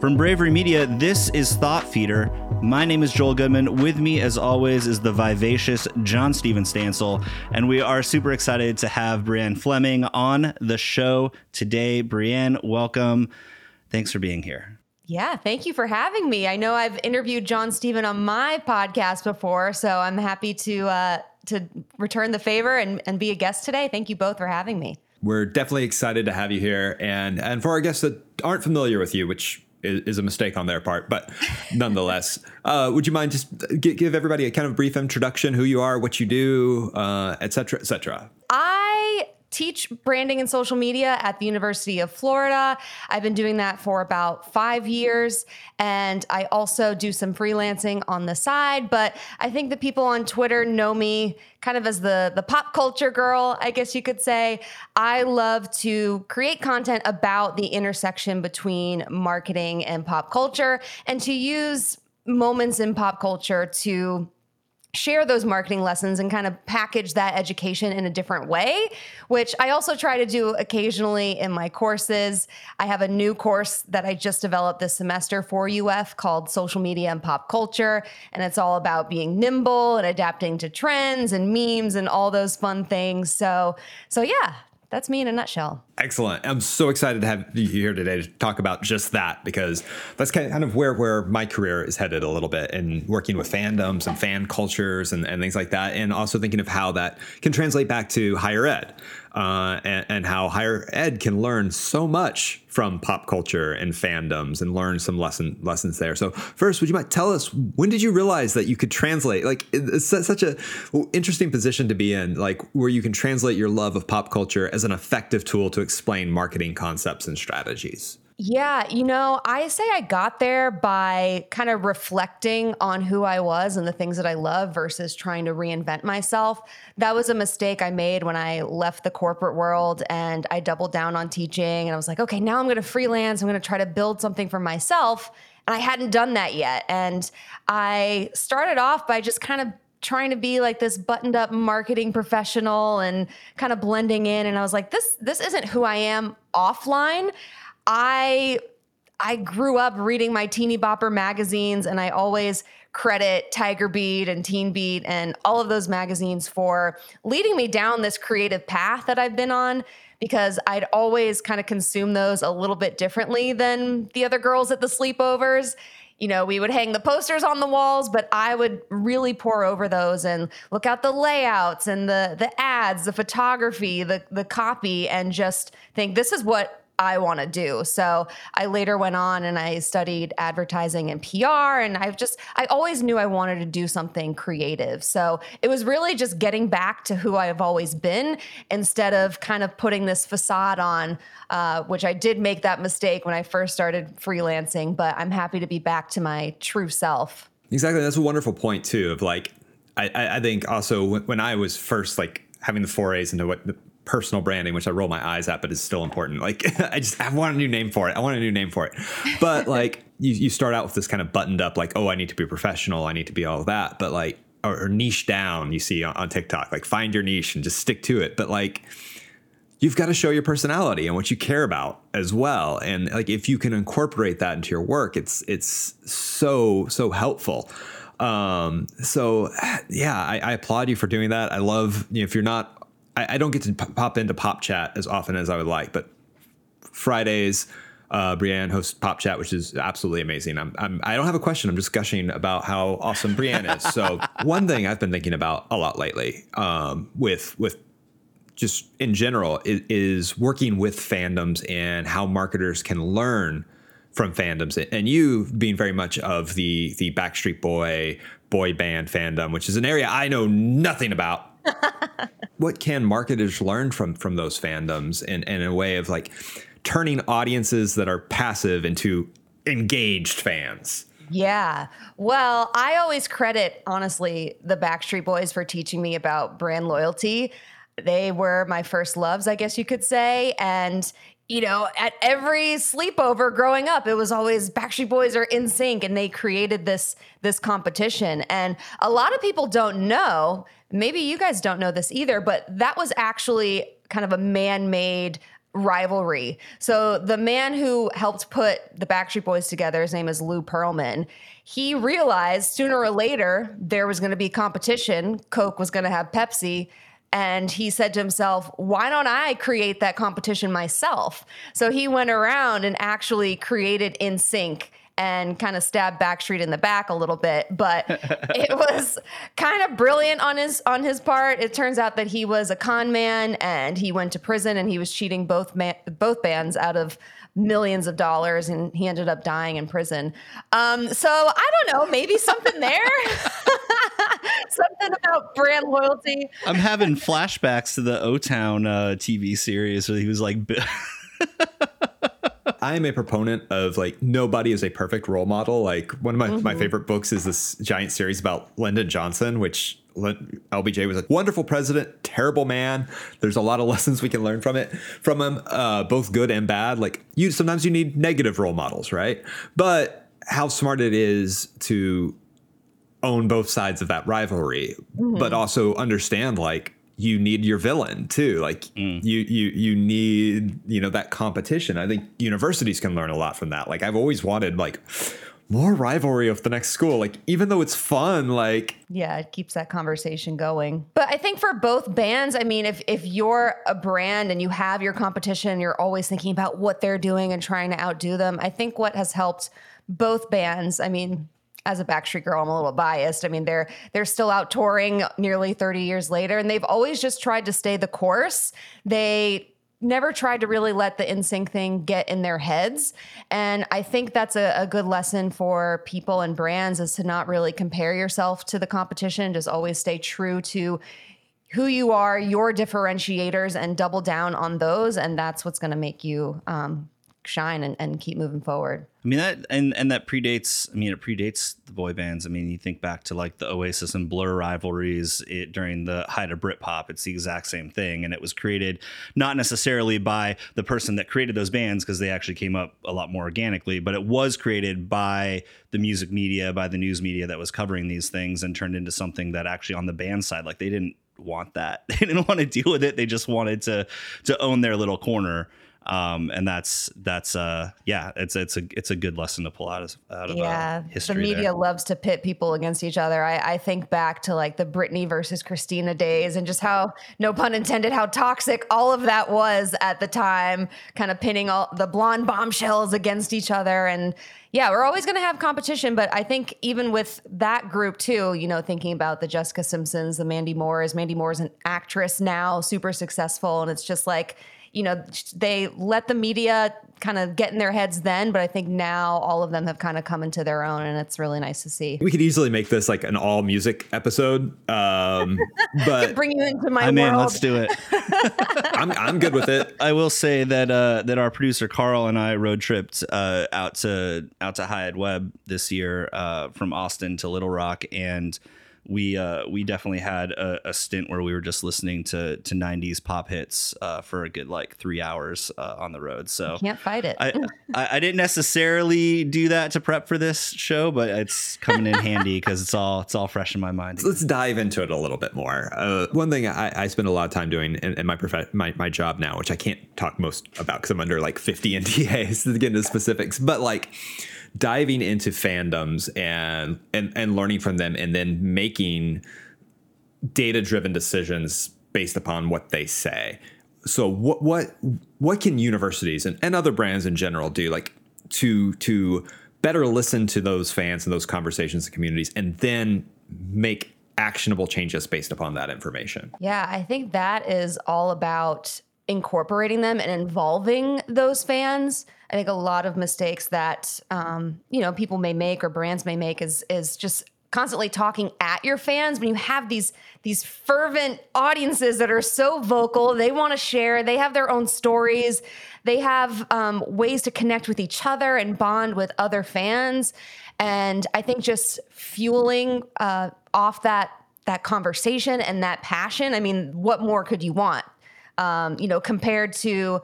From Bravery Media, this is Thought Feeder. My name is Joel Goodman. With me, as always, is the vivacious John Steven Stansel, and we are super excited to have Brianne Fleming on the show today. Brianne, welcome. Thanks for being here. Yeah, thank you for having me. I know I've interviewed John Steven on my podcast before, so I'm happy to uh, to return the favor and, and be a guest today. Thank you both for having me. We're definitely excited to have you here, and and for our guests that aren't familiar with you, which is, a mistake on their part, but nonetheless, uh, would you mind just give everybody a kind of brief introduction, who you are, what you do, uh, et cetera, et cetera? I teach branding and social media at the University of Florida. I've been doing that for about five years. And I also do some freelancing on the side. But I think the people on Twitter know me kind of as the, the pop culture girl, I guess you could say. I love to create content about the intersection between marketing and pop culture and to use moments in pop culture to share those marketing lessons and kind of package that education in a different way, which I also try to do occasionally in my courses. I have a new course that I just developed this semester for UF called Social Media and Pop Culture. And it's all about being nimble and adapting to trends and memes and all those fun things. So, so yeah, that's me in a nutshell. Excellent. I'm so excited to have you here today to talk about just that because that's kind of where, where my career is headed a little bit and working with fandoms and fan cultures and, and things like that. And also thinking of how that can translate back to higher ed uh, and, and, how higher ed can learn so much from pop culture and fandoms and learn some lesson lessons there. So first, would you mind tell us when did you realize that you could translate? Like it's such a interesting position to be in, like where you can translate your love of pop culture as an effective tool to explain marketing concepts and strategies. Yeah, you know, I say I got there by kind of reflecting on who I was and the things that I love versus trying to reinvent myself. That was a mistake I made when I left the corporate world and I doubled down on teaching and I was like, okay, now I'm going to freelance. I'm going to try to build something for myself. And I hadn't done that yet. And I started off by just kind of trying to be like this buttoned up marketing professional and kind of blending in and I was like this this isn't who I am offline. I I grew up reading my teeny bopper magazines and I always credit Tiger Beat and Teen Beat and all of those magazines for leading me down this creative path that I've been on because I'd always kind of consume those a little bit differently than the other girls at the sleepovers. You know, we would hang the posters on the walls, but I would really pour over those and look out the layouts and the the ads, the photography, the the copy and just think this is what I want to do. So I later went on and I studied advertising and PR. And I've just, I always knew I wanted to do something creative. So it was really just getting back to who I've always been instead of kind of putting this facade on, uh, which I did make that mistake when I first started freelancing. But I'm happy to be back to my true self. Exactly. That's a wonderful point, too, of like, I, I think also when I was first like having the forays into what personal branding, which I roll my eyes at, but is still important. Like I just I want a new name for it. I want a new name for it. But like you, you start out with this kind of buttoned up, like, oh, I need to be professional, I need to be all of that. But like or, or niche down, you see on, on TikTok, like find your niche and just stick to it. But like you've got to show your personality and what you care about as well. And like if you can incorporate that into your work, it's it's so, so helpful. Um, so yeah, I, I applaud you for doing that. I love you know, if you're not I, I don't get to pop into Pop Chat as often as I would like, but Fridays, uh, Brianne hosts Pop Chat, which is absolutely amazing. I'm, I'm I don't have a question. I'm just gushing about how awesome Brianne is. So one thing I've been thinking about a lot lately, um, with with just in general, is, is, working with fandoms and how marketers can learn from fandoms. And you being very much of the the Backstreet Boy boy band fandom, which is an area I know nothing about what can marketers learn from from those fandoms and, and a way of like turning audiences that are passive into engaged fans? Yeah. Well, I always credit, honestly, the Backstreet Boys for teaching me about brand loyalty. They were my first loves, I guess you could say. And, you know, at every sleepover growing up, it was always Backstreet Boys are NSYNC and they created this this competition. And a lot of people don't know maybe you guys don't know this either, but that was actually kind of a man made rivalry. So the man who helped put the Backstreet Boys together, his name is Lou Pearlman. He realized sooner or later there was going to be competition. Coke was going to have Pepsi. And he said to himself, why don't I create that competition myself? So he went around and actually created NSYNC and kind of stabbed Backstreet in the back a little bit, but it was kind of brilliant on his on his part. It turns out that he was a con man and he went to prison and he was cheating both man, both bands out of millions of dollars and he ended up dying in prison. Um, so I don't know, maybe something there. something about brand loyalty. I'm having flashbacks to the O Town uh, TV series where he was like. I am a proponent of like nobody is a perfect role model. Like one of my, mm-hmm. my favorite books is this giant series about Lyndon Johnson, which LBJ was a wonderful president, terrible man. There's a lot of lessons we can learn from it, from him, uh, both good and bad. Like you, sometimes you need negative role models, right? But how smart it is to own both sides of that rivalry, mm-hmm. but also understand like you need your villain too. Like mm. you you you need you know that competition. I think universities can learn a lot from that. Like I've always wanted like more rivalry of the next school. Like even though it's fun, like yeah, it keeps that conversation going. But I think for both bands, I mean, if if you're a brand and you have your competition, you're always thinking about what they're doing and trying to outdo them. I think what has helped both bands, I mean, as a Backstreet Girl, I'm a little biased. I mean, they're they're still out touring nearly 30 years later, and they've always just tried to stay the course. They never tried to really let the NSYNC thing get in their heads. And I think that's a, a, good lesson for people and brands is to not really compare yourself to the competition. Just always stay true to who you are, your differentiators, and double down on those. And that's what's going to make you um, shine and, and keep moving forward. I mean that and and that predates. I mean it predates the boy bands. I mean you think back to like the Oasis and Blur rivalries it, during the height of Britpop. It's the exact same thing, and it was created not necessarily by the person that created those bands because they actually came up a lot more organically, but it was created by the music media, by the news media that was covering these things, and turned into something that actually on the band side, like they didn't want that. They didn't want to deal with it. They just wanted to to own their little corner um, and that's that's uh yeah it's it's a it's a good lesson to pull out of out of uh, yeah uh, history. The media there. loves to pit people against each other. I, I think back to like the Britney versus Christina days and just how no pun intended how toxic all of that was at the time, kind of pinning all the blonde bombshells against each other and yeah, we're always going to have competition, but I think even with that group too, you know, thinking about the Jessica Simpsons, the Mandy Moores, Mandy Moore is an actress now, super successful, and it's just like you know, they let the media kind of get in their heads then, but I think now all of them have kind of come into their own, and it's really nice to see. We could easily make this like an all music episode, um, but bring you into my. I mean, world. Let's do it. I'm I'm good with it. I will say that uh, that our producer Carl and I road tripped uh, out to out to HighEdWeb this year uh, from Austin to Little Rock and we uh, we definitely had a, a, stint where we were just listening to to 90s pop hits uh, for a good like three hours uh, on the road. So you can't fight it. I, I, I didn't necessarily do that to prep for this show, but it's coming in handy because it's all it's all fresh in my mind. Let's dive into it a little bit more. Uh, one thing I, I, spend a lot of time doing in, in my, prof- my my job now, which I can't talk most about because I'm under like 50 NDAs to get into specifics, but like diving into fandoms and and and learning from them and then making data driven decisions based upon what they say. So what what what can universities and, and other brands in general do like to to better listen to those fans and those conversations and communities and then make actionable changes based upon that information? Yeah i think that is all about incorporating them and involving those fans. I think a lot of mistakes that um, you know people may make or brands may make is is just constantly talking at your fans when you have these these fervent audiences that are so vocal. They want to share. They have their own stories. They have um, ways to connect with each other and bond with other fans. And i think just fueling uh, off that that conversation and that passion i mean what more could you want um, you know, compared to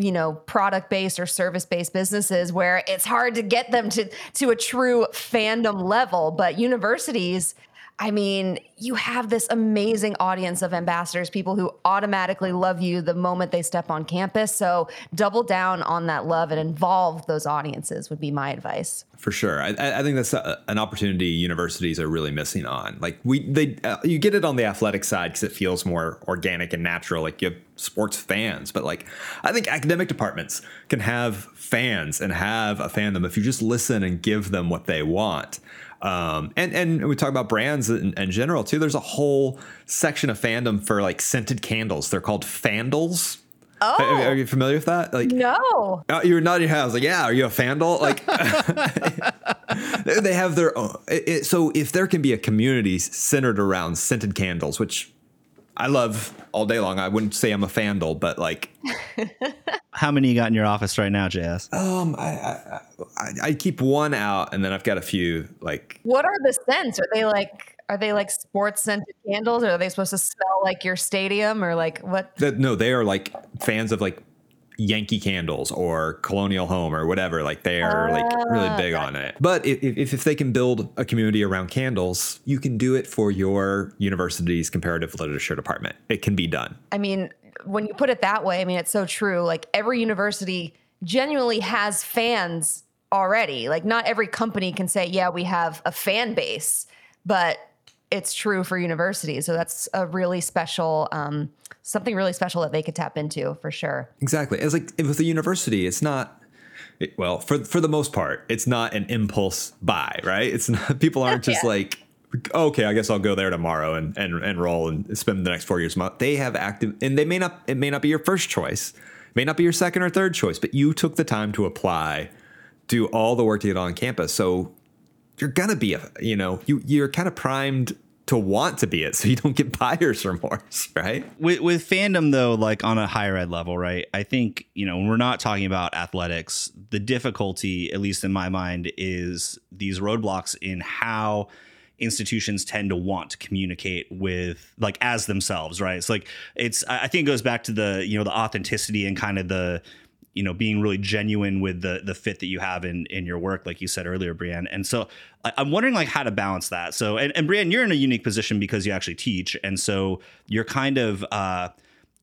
you know product based or service based businesses where it's hard to get them to to a true fandom level. But universities I mean, you have this amazing audience of ambassadors, people who automatically love you the moment they step on campus. So double down on that love and involve those audiences would be my advice. For sure, I, I think that's a, an opportunity universities are really missing on. Like we, they, uh, you get it on the athletic side because it feels more organic and natural. Like you have sports fans, but like I think academic departments can have fans and have a fandom if you just listen and give them what they want. Um, and and we talk about brands in, in, general too. There's a whole section of fandom for like scented candles. They're called fandles. Oh, are, are you familiar with that? Like, no. Uh, you're nodding your head. I was like, yeah. Are you a fandle? Like, they have their own. It, it, so if there can be a community centered around scented candles, which I love all day long. I wouldn't say I'm a fandle, but like, how many you got in your office right now, JS? Um, I, I, I, I keep one out, and then I've got a few. Like, what are the scents? Are they like? Are they like sports scented candles, or are they supposed to smell like your stadium, or like what? The, no, they are like fans of like Yankee candles or Colonial Home or whatever. Like they are uh, like really big ah, on it. But if, if, if they can build a community around candles, you can do it for your university's comparative literature department. It can be done. I mean, when you put it that way, I mean, it's so true. Like every university genuinely has fans already. Like not every company can say, yeah, we have a fan base, but it's true for universities. So that's a really special, um, something really special that they could tap into for sure. Exactly. It's like with a university, it's not. It, well, for for the most part, it's not an impulse buy, right? It's not people aren't just yeah. like, okay, I guess I'll go there tomorrow and and enroll and spend the next four years. They have active, and they may not. It may not be your first choice, may not be your second or third choice, but you took the time to apply, do all the work to get on campus. So you're gonna be a you know you you're kind of primed to want to be it so you don't get buyer's remorse right with, with fandom though like on a higher ed level right i think you know when we're not talking about athletics the difficulty at least in my mind is these roadblocks in how institutions tend to want to communicate with like as themselves right? It's like it's i think it goes back to the you know the authenticity and kind of the you know being really genuine with the the fit that you have in in your work like you said earlier Brianne and so I, am wondering like how to balance that. So and, and Brianne you're in a unique position because you actually teach. And so you're kind of uh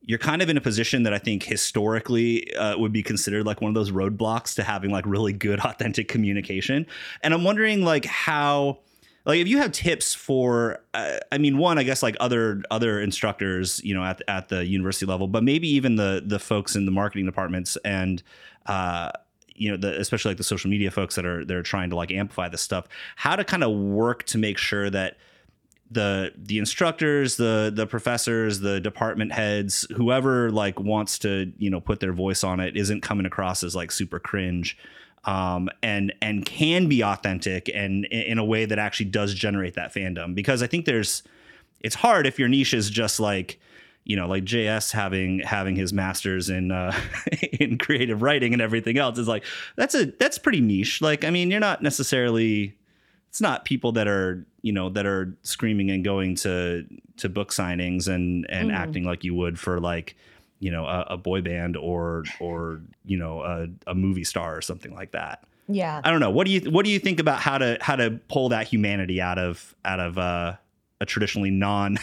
you're kind of in a position that I think historically uh, would be considered like one of those roadblocks to having like really good authentic communication. And I'm wondering like how like if you have tips for uh, i mean one i guess like other other instructors you know at, at the university level but maybe even the the folks in the marketing departments and uh you know the especially like the social media folks that are they're trying to like amplify this stuff how to kind of work to make sure that the the instructors the the professors the department heads whoever like wants to you know put their voice on it isn't coming across as like super cringe um, and and can be authentic and in a way that actually does generate that fandom. Because I think there's, it's hard if your niche is just like, you know, like JS having having his masters in uh, in creative writing and everything else is like that's a that's pretty niche. Like, I mean, you're not necessarily. It's not people that are you know that are screaming and going to to book signings and and mm. acting like you would for like you know a, a boy band or or you know a, a movie star or something like that. Yeah. I don't know. What do you what do you think about how to how to pull that humanity out of out of uh a traditionally non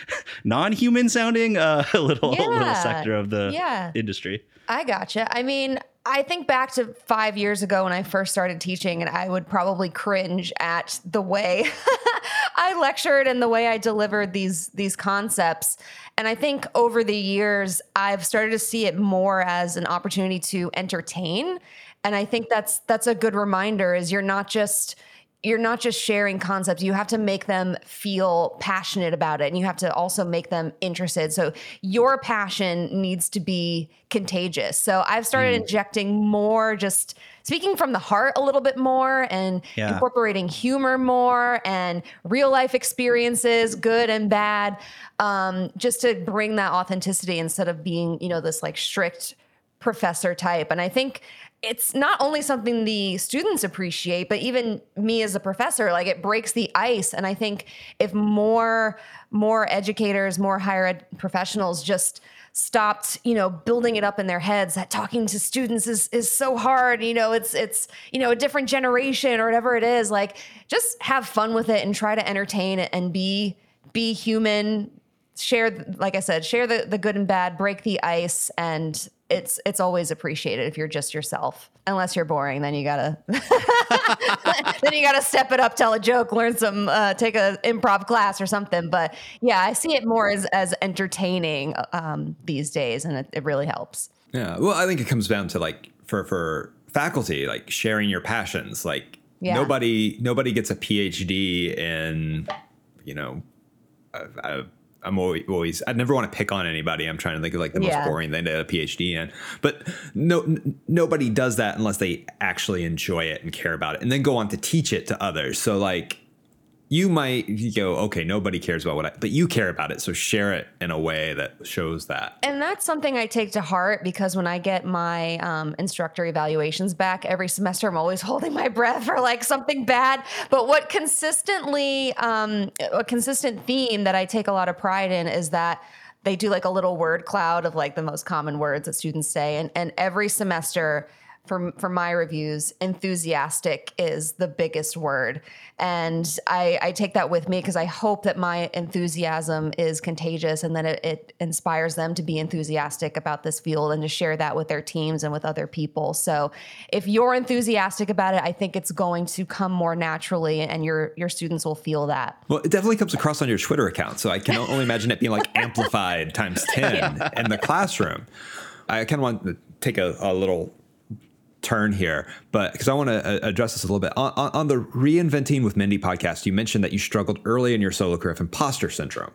non-human sounding uh little yeah. little sector of the yeah. industry? I gotcha. I mean I think back to five years ago when I first started teaching, and I would probably cringe at the way I lectured and the way I delivered these these concepts. And I think over the years, I've started to see it more as an opportunity to entertain. And I think that's that's a good reminder: is you're not just you're not just sharing concepts you have to make them feel passionate about it and you have to also make them interested so your passion needs to be contagious so i've started mm. injecting more just speaking from the heart a little bit more and yeah. incorporating humor more and real life experiences good and bad um, just to bring that authenticity instead of being you know this like strict professor type. And I think it's not only something the students appreciate, but even me as a professor, like it breaks the ice. And I think if more more educators, more higher ed professionals just stopped, you know, building it up in their heads that talking to students is is so hard, you know, it's it's, you know, a different generation or whatever it is, like just have fun with it and try to entertain it and be be human, share like I said, share the the good and bad, break the ice and it's it's always appreciated if you're just yourself. Unless you're boring, then you gotta then you gotta step it up, tell a joke, learn some, uh, take a improv class or something. But yeah, I see it more as as entertaining um, these days, and it, it really helps. Yeah, well, I think it comes down to like for for faculty, like sharing your passions. Like yeah. nobody nobody gets a PhD in you know. a, I'm always, I never want to pick on anybody. I'm trying to think of like the yeah. most boring thing to get a PhD in. But no n- nobody does that unless they actually enjoy it and care about it and then go on to teach it to others. So like you might go, okay, nobody cares about what I, but you care about it. So share it in a way that shows that. And that's something I take to heart because when I get my um, instructor evaluations back every semester, I'm always holding my breath for like something bad. But what consistently, um, a consistent theme that I take a lot of pride in is that they do like a little word cloud of like the most common words that students say. And, and every semester, for for my reviews, enthusiastic is the biggest word, and I, I take that with me because I hope that my enthusiasm is contagious and that it, it, inspires them to be enthusiastic about this field and to share that with their teams and with other people. So, if you're enthusiastic about it, I think it's going to come more naturally, and your your students will feel that. Well, it definitely comes across on your Twitter account, so I can only imagine it being like amplified times ten yeah. in the classroom. I kind of want to take a, a little turn here, but because I want to uh, address this a little bit on, on, the reinventing with Mindy podcast, you mentioned that you struggled early in your solo career with imposter syndrome.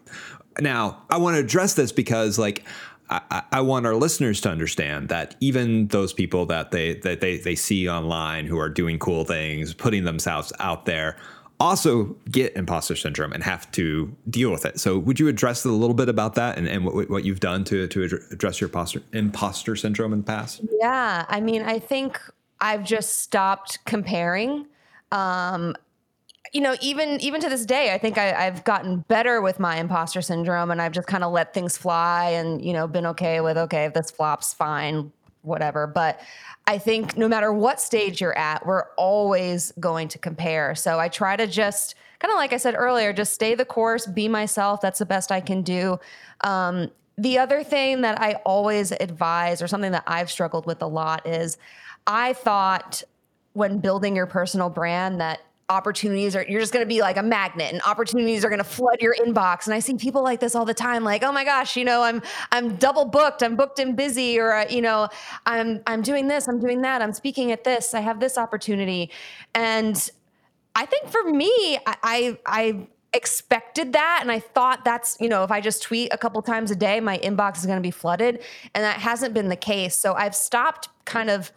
Now, I want to address this because, like, I, I, want our listeners to understand that even those people that they that they they see online who are doing cool things, putting themselves out there, also get imposter syndrome and have to deal with it. So, would you address a little bit about that and, and what, what you've done to, to address your imposter, imposter syndrome in the past? Yeah. I mean, I think I've just stopped comparing. Um, you know, even even to this day, I think I, have gotten better with my imposter syndrome, and I've just kind of let things fly, and you know, been okay with okay, if this flops, fine, whatever. But I think no matter what stage you're at, we're always going to compare. So I try to just kind of like I said earlier, just stay the course, be myself. That's the best I can do. Um, the other thing that I always advise, or something that I've struggled with a lot, is I thought when building your personal brand that opportunities are you're just going to be like a magnet and opportunities are going to flood your inbox. And i see people like this all the time like oh my gosh you know i'm i'm double booked i'm booked and busy or uh, you know i'm i'm doing this i'm doing that i'm speaking at this i have this opportunity. And i think for me i i, I expected that and i thought that's you know if i just tweet a couple times a day my inbox is going to be flooded. And that hasn't been the case. So i've stopped kind of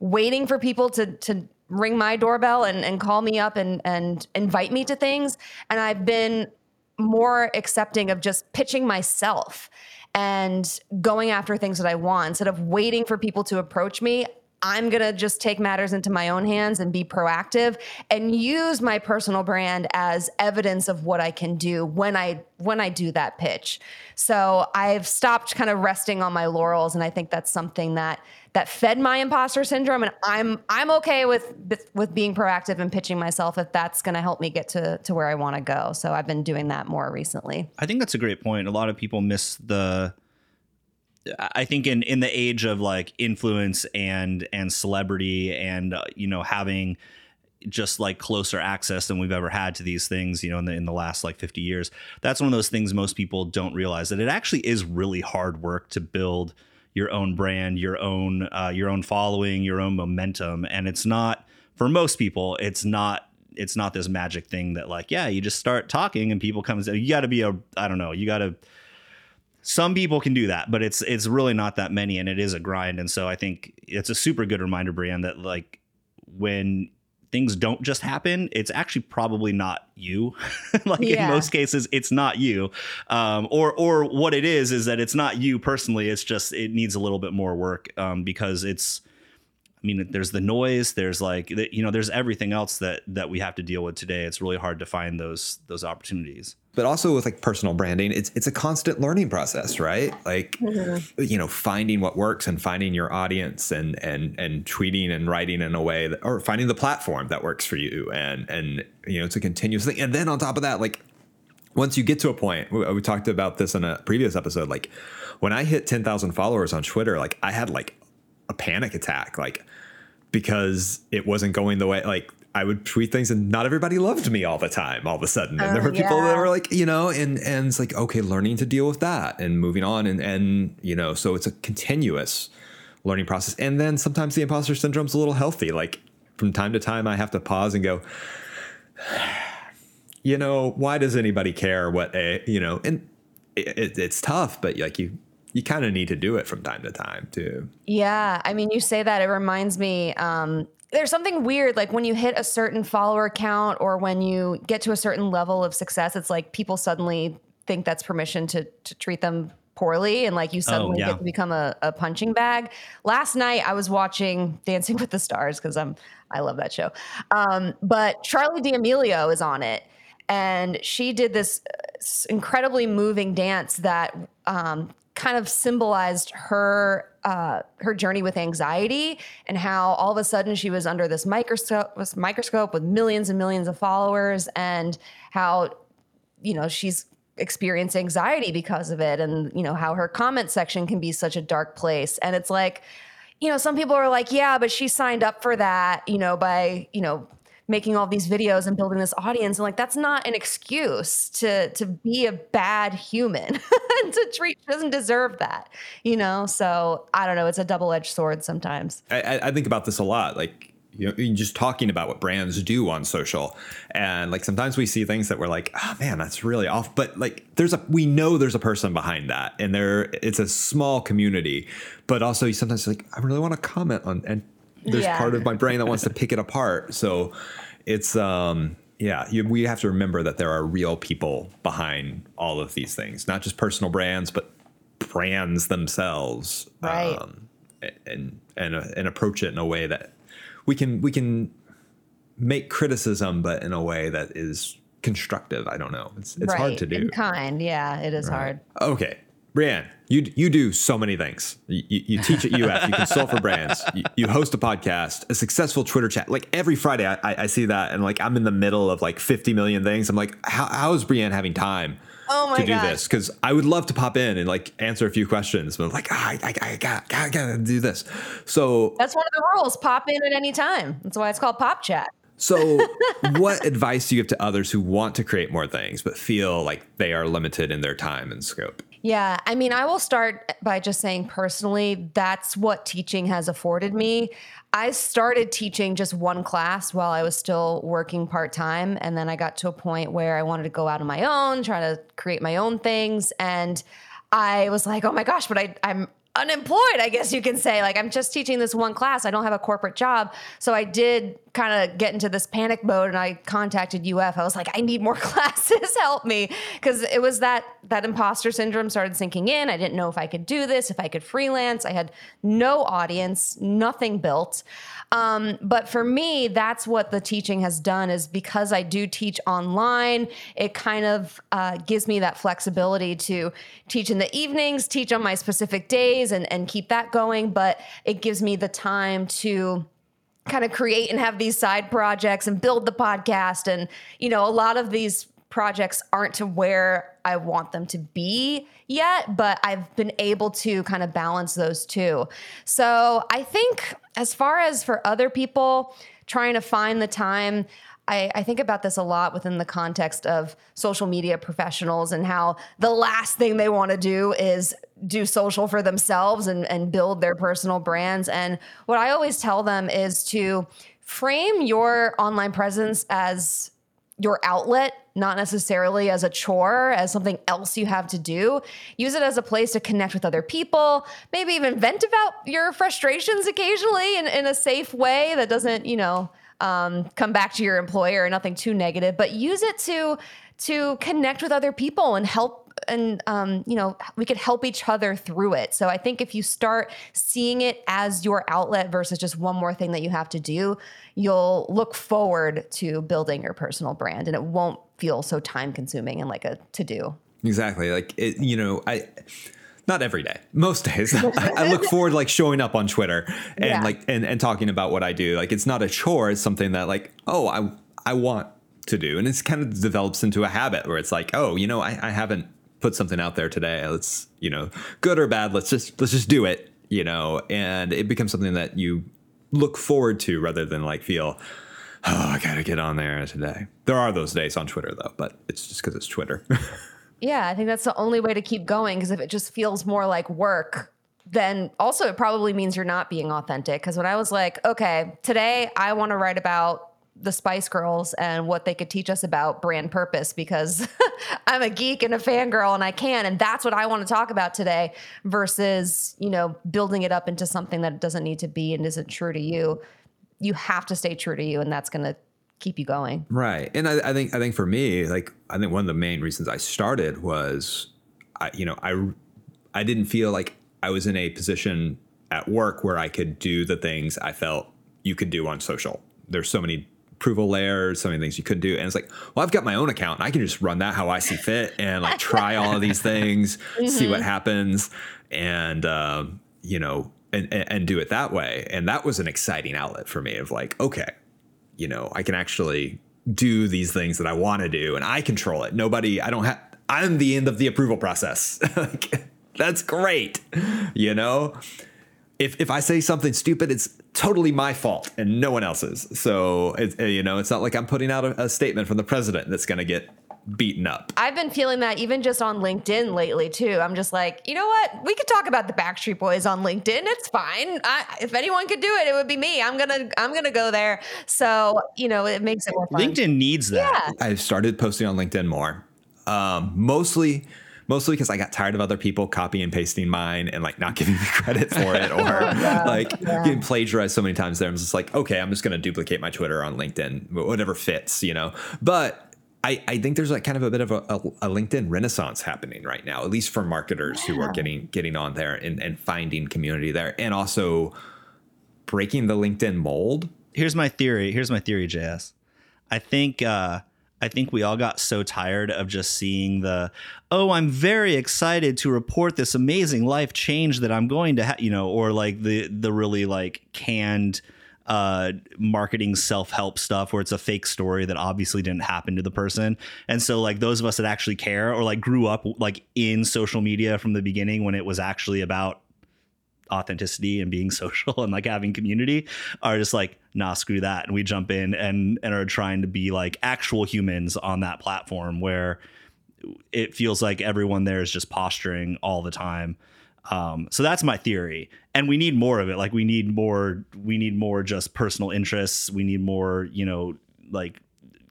waiting for people to to ring my doorbell and, and call me up and, and invite me to things. And I've been more accepting of just pitching myself and going after things that I want instead of waiting for people to approach me. I'm going to just take matters into my own hands and be proactive and use my personal brand as evidence of what I can do when I when I do that pitch. So I've stopped kind of resting on my laurels and I think that's something that that fed my imposter syndrome and I'm I'm okay with with being proactive and pitching myself if that's going to help me get to to where I want to go. So I've been doing that more recently. I think that's a great point. A lot of people miss the I think in in the age of like influence and and celebrity and uh, you know having just like closer access than we've ever had to these things you know in the in the last like 50 years that's one of those things most people don't realize that it actually is really hard work to build your own brand, your own uh, your own following, your own momentum, and it's not for most people. It's not it's not this magic thing that like yeah you just start talking and people come you got to be a I don't know you got to. Some people can do that, but it's it's really not that many, and it is a grind. And so I think it's a super good reminder, Brianne, that like when things don't just happen, it's actually probably not you. like Yeah. in most cases, it's not you. Um, or or what it is is that it's not you personally. It's just it needs a little bit more work um, because it's. I mean, there's the noise. There's like you know, there's everything else that that we have to deal with today. It's really hard to find those those opportunities. But also with like personal branding it's it's a constant learning process right? Like mm-hmm. you know finding what works and finding your audience and and and tweeting and writing in a way that or finding the platform that works for you and and you know it's a continuous thing. And then on top of that like once you get to a point we, we talked about this in a previous episode like when i hit 10,000 followers on twitter like i had like a panic attack. Like because it wasn't going the way like I would tweet things and not everybody loved me all the time all of a sudden. And there Oh, were people that were like, you know, and and it's like, okay, learning to deal with that and moving on and and you know, so it's a continuous learning process. And then sometimes the imposter syndrome's a little healthy. Like from time to time I have to pause and go, you know, why does anybody care what a you know, and it, it, it's tough, but like you you kind of need to do it from time to time too. Yeah, I mean, you say that it reminds me. Um, there's something weird, like when you hit a certain follower count or when you get to a certain level of success, it's like people suddenly think that's permission to to treat them poorly, and like you suddenly yeah. get to become a, a punching bag. Last night, I was watching Dancing with the Stars because I'm I love that show, um, but Charli D'Amelio is on it. And she did this uh, incredibly moving dance that um, kind of symbolized her uh, her journey with anxiety and how all of a sudden she was under this microscope this microscope with millions and millions of followers and how you know she's experienced anxiety because of it and you know how her comment section can be such a dark place. And it's like you know some people are like yeah but she signed up for that you know by you know making all these videos and building this audience and like that's not an excuse to to be a bad human and to treat doesn't deserve that you know so i don't know it's a double-edged sword sometimes I, I- think about this a lot. Like, you know, just talking about what brands do on social, and like sometimes we see things that we're like, oh man, that's really off. But like, there's a we know there's a person behind that, and there it's a small community. But also, you sometimes like, I really want to comment on, and there's Yeah. part of my brain that wants to pick it apart. So it's um yeah, you, we have to remember that there are real people behind all of these things, not just personal brands, but brands themselves. Right. Um, and and uh, and approach it in a way that we can we can make criticism, but in a way that is constructive. I don't know. It's it's hard to do. in kind yeah it is hard Okay, Brianne, you you do so many things. You, you, teach at UF, you consult for brands, you, you host a podcast, a successful Twitter chat. Like every Friday, I, I, see that, and like I'm in the middle of like 50 million things. I'm like, how, how is Brianne having time? Oh to do gosh. this because I would love to pop in and like answer a few questions, but like ah, I, I, I got gotta, gotta do this. So that's one of the rules pop in at any time that's why it's called pop chat so what advice do you give to others who want to create more things but feel like they are limited in their time and scope? Yeah, I mean, I will start by just saying personally, that's what teaching has afforded me. I started teaching just one class while I was still working part time. And then I got to a point where I wanted to go out on my own, try to create my own things. And I was like, oh my gosh, but I, I'm unemployed, I guess you can say. Like, I'm just teaching this one class. I don't have a corporate job. So I did kind of get into this panic mode and I contacted UF. I was like, I need more classes, help me. Because it was that that imposter syndrome started sinking in. I didn't know if I could do this, if I could freelance. I had no audience, nothing built. Um, but for me, that's what the teaching has done is because I do teach online, it kind of uh, gives me that flexibility to teach in the evenings, teach on my specific days and, and keep that going. But it gives me the time to kind of create and have these side projects and build the podcast. And, you know, a lot of these projects aren't to where I want them to be yet, but I've been able to kind of balance those two. So I think as far as for other people trying to find the time, I, I think about this a lot within the context of social media professionals and how the last thing they want to do is do social for themselves and, and build their personal brands. And what I always tell them is to frame your online presence as your outlet, not necessarily as a chore, as something else you have to do. Use it as a place to connect with other people, maybe even vent about your frustrations occasionally in, in a safe way that doesn't, you know, um, come back to your employer, or nothing too negative, but use it to to connect with other people and help and um, you know we could help each other through it. So i think if you start seeing it as your outlet versus just one more thing that you have to do you'll look forward to building your personal brand and it won't feel so time consuming and like a to do exactly. Like it, you know i not every day. Most days. I, look forward to like showing up on twitter and yeah. like and, and talking about what i do. Like it's not a chore. It's something that like oh i i want to do. And it's kind of develops into a habit where it's like oh you know i, I haven't put something out there today. Let's, you know, good or bad, let's just let's just do it, you know, and it becomes something that you look forward to rather than like feel, oh, I gotta get on there today. There are those days on Twitter though, but it's just because it's Twitter. yeah, I think that's the only way to keep going because if it just feels more like work, then also it probably means you're not being authentic. Because when I was like, okay, today I want to write about the Spice Girls and what they could teach us about brand purpose because I'm a geek and a fangirl and I can. And that's what I want to talk about today versus, you know, building it up into something that it doesn't need to be and isn't true to you. You have to stay true to you and that's going to keep you going. Right. And I, I, think, I think for me, like, I think one of the main reasons I started was, I, you know, I, I didn't feel like I was in a position at work where I could do the things I felt you could do on social. There's so many approval layers, so many things you could do. And it's like, well, I've got my own account and I can just run that how I see fit and like try all of these things, mm-hmm. see what happens, and um, you know, and, and, and do it that way. And that was an exciting outlet for me of like, okay, you know, I can actually do these things that I want to do and I control it. Nobody, I don't have, I'm the end of the approval process. like, that's great, you know? If if I say something stupid, it's totally my fault and no one else's. So it, you know, it's not like I'm putting out a, a statement from the president that's going to get beaten up. I've been feeling that even just on LinkedIn lately too. I'm just like, you know what? We could talk about the Backstreet Boys on LinkedIn. It's fine. I, if anyone could do it, it would be me. I'm gonna I'm gonna go there. So you know, it makes it more fun. LinkedIn needs that. Yeah. I've started posting on LinkedIn more, um, mostly mostly because I got tired of other people copy and pasting mine and like not giving me credit for it or yeah, like yeah. getting plagiarized so many times there. I'm just like, okay, I'm just going to duplicate my Twitter on LinkedIn, whatever fits, you know? But I, I think there's like kind of a bit of a, a, a LinkedIn renaissance happening right now, at least for marketers yeah. who are getting getting on there and, and finding community there and also breaking the LinkedIn mold. Here's my theory. Here's my theory, JS. I think uh, I think we all got so tired of just seeing the, oh, I'm very excited to report this amazing life change that I'm going to have, you know, or like the the really like canned uh, marketing self help stuff where it's a fake story that obviously didn't happen to the person. And so, like, those of us that actually care or like grew up like in social media from the beginning when it was actually about authenticity and being social and like having community are just like nah screw that. And we jump in and and are trying to be like actual humans on that platform where it feels like everyone there is just posturing all the time. Um, so that's my theory. And we need more of it. Like we need more we need more just personal interests. We need more you know like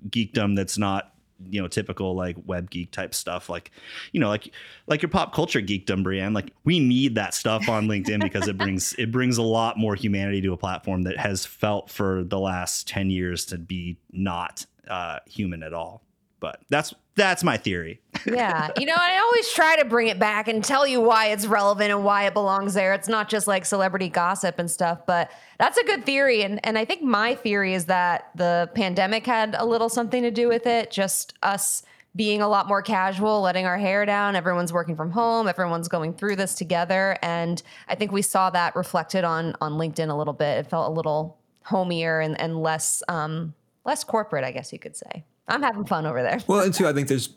geekdom that's not you know typical like web geek type stuff. Like you know like like your pop culture geekdom Brianne like we need that stuff on linkedin because it brings it brings a lot more humanity to a platform that has felt for the last 10 years to be not uh, human at all but that's that's my theory. yeah. You know, I always try to bring it back and tell you why it's relevant and why it belongs there. It's not just like celebrity gossip and stuff, but that's a good theory. And and I think my theory is that the pandemic had a little something to do with it. Just us being a lot more casual, letting our hair down. Everyone's working from home. Everyone's going through this together. And I think we saw that reflected on on LinkedIn a little bit. It felt a little homier and, and less um, less corporate, I guess you could say. I'm having fun over there. Well, and too, I think there's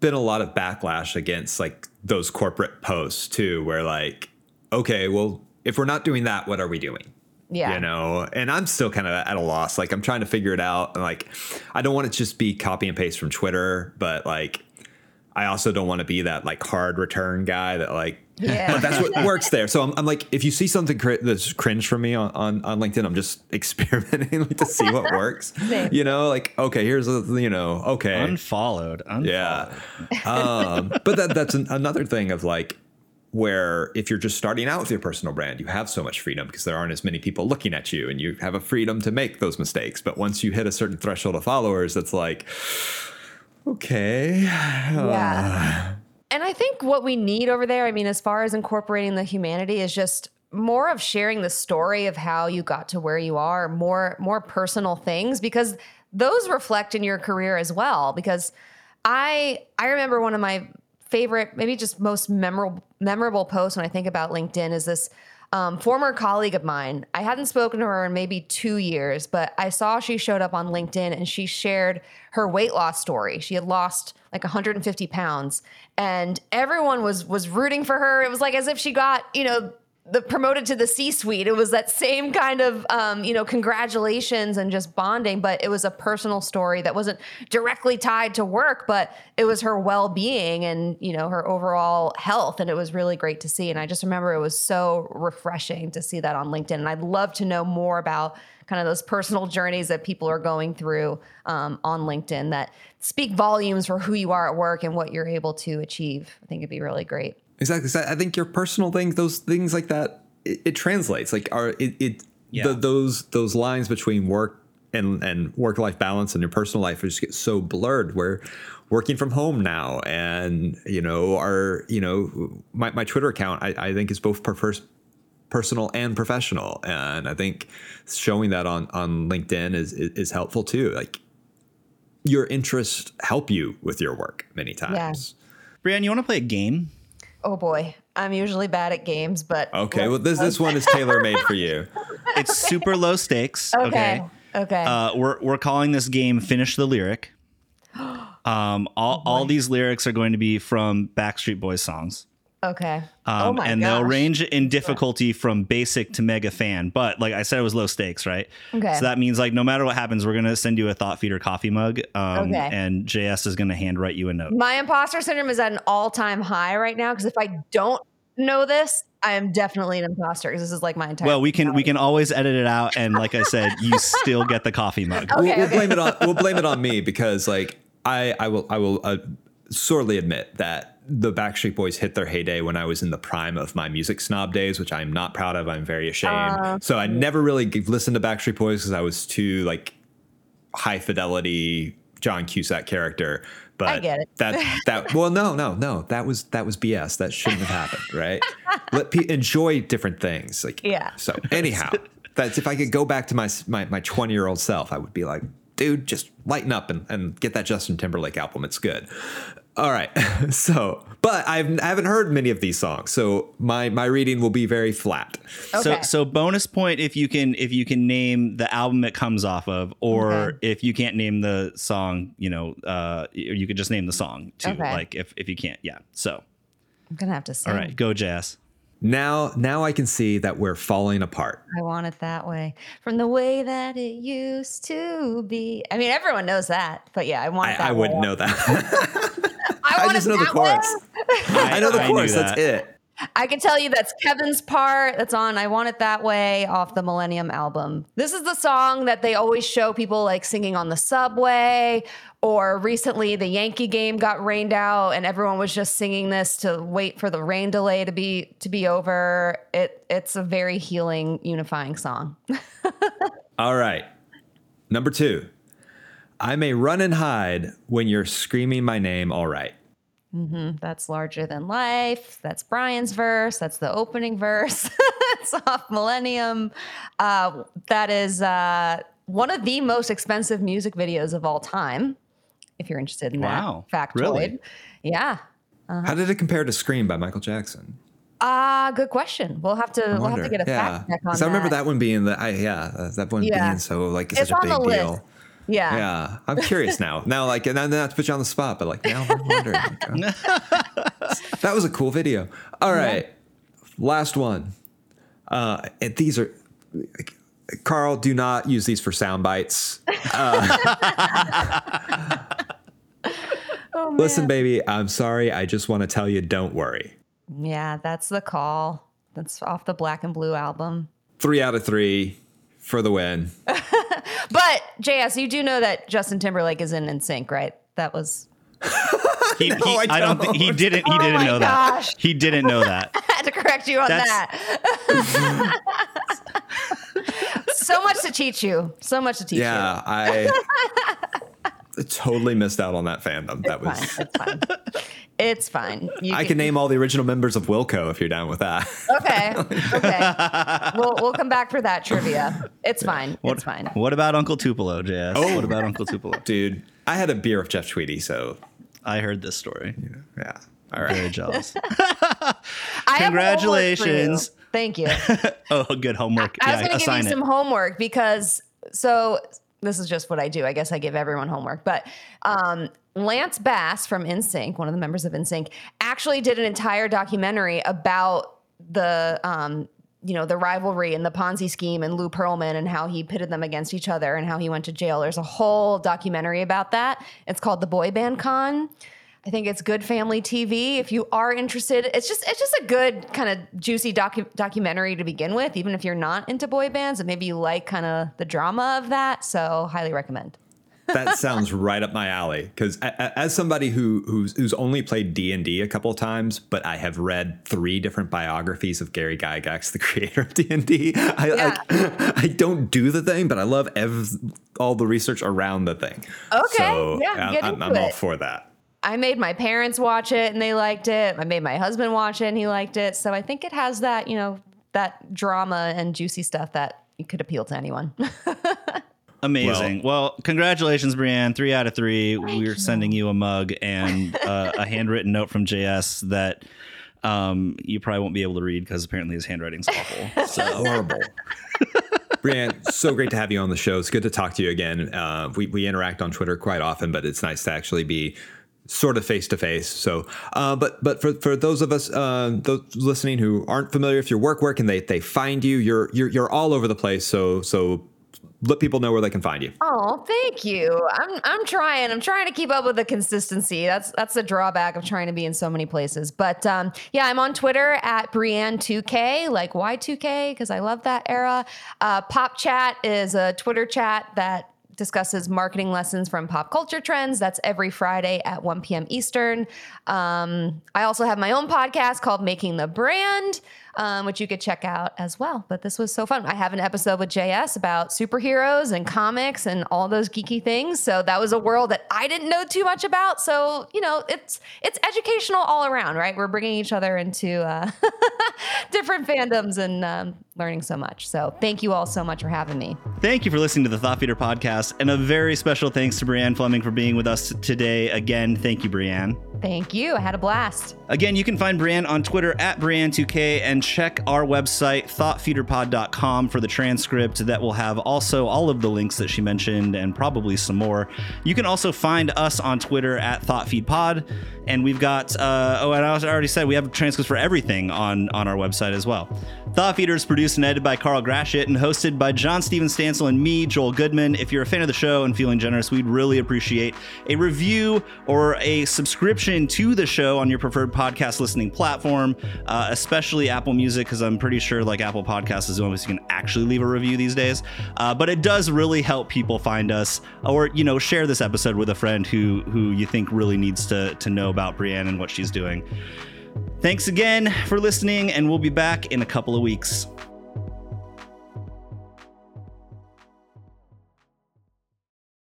been a lot of backlash against like those corporate posts too, where like, okay, well, if we're not doing that, what are we doing? Yeah. You know, and I'm still kind of at a loss. Like I'm trying to figure it out. And like, I don't want to just be copy and paste from Twitter, but like, I also don't want to be that like hard return guy that like yeah. but that's what works there. So I'm, I'm like, if you see something cr- that's cringe from me on, on, on LinkedIn, I'm just experimenting to see what works. you know, like, okay, here's a, you know, okay. Unfollowed. unfollowed. Yeah. Um, but that, that's an, another thing of like, where if you're just starting out with your personal brand, you have so much freedom because there aren't as many people looking at you and you have a freedom to make those mistakes. But once you hit a certain threshold of followers, it's like, okay. Yeah. And I think what we need over there, I mean, as far as incorporating the humanity, is just more of sharing the story of how you got to where you are, more more personal things because those reflect in your career as well. Because I I remember one of my favorite, maybe just most memorable memorable posts when I think about LinkedIn is this um, former colleague of mine. I hadn't spoken to her in maybe two years, but I saw she showed up on LinkedIn and she shared her weight loss story. She had lost like 150 pounds, and everyone was was rooting for her. It was like as if she got you know the promoted to the C-suite. It was that same kind of um, you know congratulations and just bonding, but it was a personal story that wasn't directly tied to work, but it was her well-being and you know her overall health, and it was really great to see. And I just remember it was so refreshing to see that on LinkedIn, and I'd love to know more about kind of those personal journeys that people are going through um, on LinkedIn that speak volumes for who you are at work and what you're able to achieve. I think it'd be really great. Exactly. So I think your personal things, those things like that, it, it translates. Like, are it, it Yeah. the, those those lines between work and and work life balance and your personal life just get so blurred. Where working from home now, and you know, our you know, my, my Twitter account, I, I think is both per- personal and professional, and I think showing that on on LinkedIn is is, is helpful too. Like, your interests help you with your work many times. Brianne, you want to play a game? Oh boy, I'm usually bad at games, but Okay, well this this one is tailor made for you. It's super low stakes. Okay. okay, okay. Uh, we're we're calling this game "Finish the Lyric." Um, all, all these lyrics are going to be from Backstreet Boys songs. Okay. Um, oh my and gosh. they'll range in difficulty from basic to mega fan. But like I said, it was low stakes, right? Okay. So that means like no matter what happens, we're gonna send you a thought feeder coffee mug. Um, Okay. And JS is gonna handwrite you a note. My imposter syndrome is at an all-time high right now because if I don't know this, I am definitely an imposter because this is like my entire. Well, we can we can always edit it out, and like I said, you still get the coffee mug. Okay, we'll, we'll blame it on we'll blame it on me because like I I will I will uh, sorely admit that the Backstreet Boys hit their heyday when I was in the prime of my music snob days, which I'm not proud of. I'm very ashamed. Uh, so I never really listened to Backstreet Boys because I was too like high fidelity John Cusack character. But I get it. That that well, no, no, no. That was that was BS. That shouldn't have happened, right? Let pe- enjoy different things. Like Yeah. So anyhow, that's if I could go back to my my my 20 year old self, I would be like, dude, just lighten up and, and get that Justin Timberlake album. It's good. All right. So, but I've, I haven't heard many of these songs, so my my reading will be very flat. So Okay. so bonus point if you can if you can name the album it comes off of, or Okay. if you can't name the song, you know, uh, you could just name the song too. Okay. Like if if you can't, yeah. So I'm gonna have to sing. all right, go Jazz. Now, now I can see that we're falling apart. I want it that way, from the way that it used to be. I mean, everyone knows that, but yeah, I want it that I, I wouldn't know that. I, I want just it know the that way. chorus. I know the I knew chorus. That's it. I can tell you that's Kevin's part. That's on I Want It That Way off the Millennium album. This is the song that they always show people like singing on the subway. Or recently, the Yankee game got rained out, and everyone was just singing this to wait for the rain delay to be to be over. It it's a very healing, unifying song. All right. Number two. I may run and hide when you're screaming my name. All right. That's larger than life. That's Brian's verse. That's the opening verse. it's off Millennium. Uh, that is uh, one of the most expensive music videos of all time. If you're interested in Wow. that factoid, Really? yeah. How did it compare to Scream by Michael Jackson? Ah, good question. We'll have to we'll have to get a yeah. fact check on that. I remember that one being the I, yeah uh, that one Yeah. being so like It's such a big the deal. Yeah. Yeah, I'm curious now. Now, like, and not to put you on the spot, but like, now I'm wondering. like, uh, that was a cool video. All right, last one. Uh, and these are, Carl. Do not use these for sound bites. Oh, Listen, baby, I'm sorry. I just want to tell you, don't worry. Yeah, that's the call. That's off the Black and Blue album. Three out of three for the win. But JS, you do know that Justin Timberlake is in NSYNC, right? That was He, he- oh, I I don't think he didn't he Oh didn't my know gosh. that. He didn't know that. I had to correct you on That's- that. so much to teach you. So much to teach you. Yeah, I totally missed out on that fandom. That was. Fine. It's fine. It's fine. You I can name all the original members of Wilco if you're down with that. Okay. Okay. we'll we'll come back for that trivia. It's fine. What, It's fine. What about Uncle Tupelo, JS? Oh. What about Uncle Tupelo? Dude, I had a beer with Jeff Tweedy, so I heard this story. yeah. All right. Very jealous. I have you. Congratulations. Thank you. oh, good homework. I was yeah, going to give you it. some homework because so this is just what I do. I guess I give everyone homework, but um, Lance Bass from NSYNC, one of the members of NSYNC, actually did an entire documentary about the um, you know the rivalry and the Ponzi scheme and Lou Pearlman and how he pitted them against each other and how he went to jail. There's a whole documentary about that. It's called The Boy Band Con. I think it's good family TV. If you are interested, it's just it's just a good kind of juicy docu- documentary to begin with. Even if you're not into boy bands and maybe you like kind of the drama of that, so highly recommend. That sounds right up my alley because as somebody who who's, who's only played d&d a couple of times but i have read three different biographies of gary gygax the creator of d&d i, Yeah. like, I don't do the thing but i love ev- all the research around the thing Okay, so yeah, I'm, get I'm, I'm all for that I made my parents watch it and they liked it. I made my husband watch it and he liked it. So I think it has that you know that drama and juicy stuff that could appeal to anyone. Amazing. Well, congratulations, Brianne. Three out of three. We're sending you a mug and uh, a handwritten note from JS that um, you probably won't be able to read because apparently his handwriting's awful. So horrible Brianne, so great to have you on the show. It's good to talk to you again. Uh, we, we interact on Twitter quite often, but it's nice to actually be sort of face to face. So, uh, but but for, for those of us uh, those listening who aren't familiar with your work, where can they they find you? You're you're you're all over the place. So so let people know where they can find you. Oh, thank you. I'm I'm trying. I'm trying to keep up with the consistency. That's that's the drawback of trying to be in so many places. But um, yeah, I'm on Twitter at Brianne2K, like Y2K, because I love that era. Uh, Pop Chat is a Twitter chat that discusses marketing lessons from pop culture trends. That's every Friday at 1 p.m. Eastern. Um, I also have my own podcast called Making the Brand, um, which you could check out as well. But this was so fun. I have an episode with JS about superheroes and comics and all those geeky things. So that was a world that I didn't know too much about. So you know, it's it's educational all around, right? We're bringing each other into uh, different fandoms and um, learning so much. So thank you all so much for having me. Thank you for listening to the Thought Feeder podcast, and a very special thanks to Brianne Fleming for being with us today. Again, thank you, Brianne. Thank you. I had a blast. Again, you can find Brianne on Twitter at Brianne2K and check our website, thoughtfeederpod.com, for the transcript that will have also all of the links that she mentioned and probably some more. You can also find us on Twitter at ThoughtFeedPod. And we've got, uh, oh, and I already said we have transcripts for everything on, on our website as well. Thought Feeder is produced and edited by Carl Grashit and hosted by John Steven Stansel and me, Joel Goodman. If you're a fan of the show and feeling generous, we'd really appreciate a review or a subscription to the show on your preferred podcast listening platform, uh, especially Apple Music, because I'm pretty sure like Apple Podcasts is the only place you can actually leave a review these days. Uh, but it does really help people find us, or you know, share this episode with a friend who who you think really needs to to know about Brianne and what she's doing. Thanks again for listening, and we'll be back in a couple of weeks.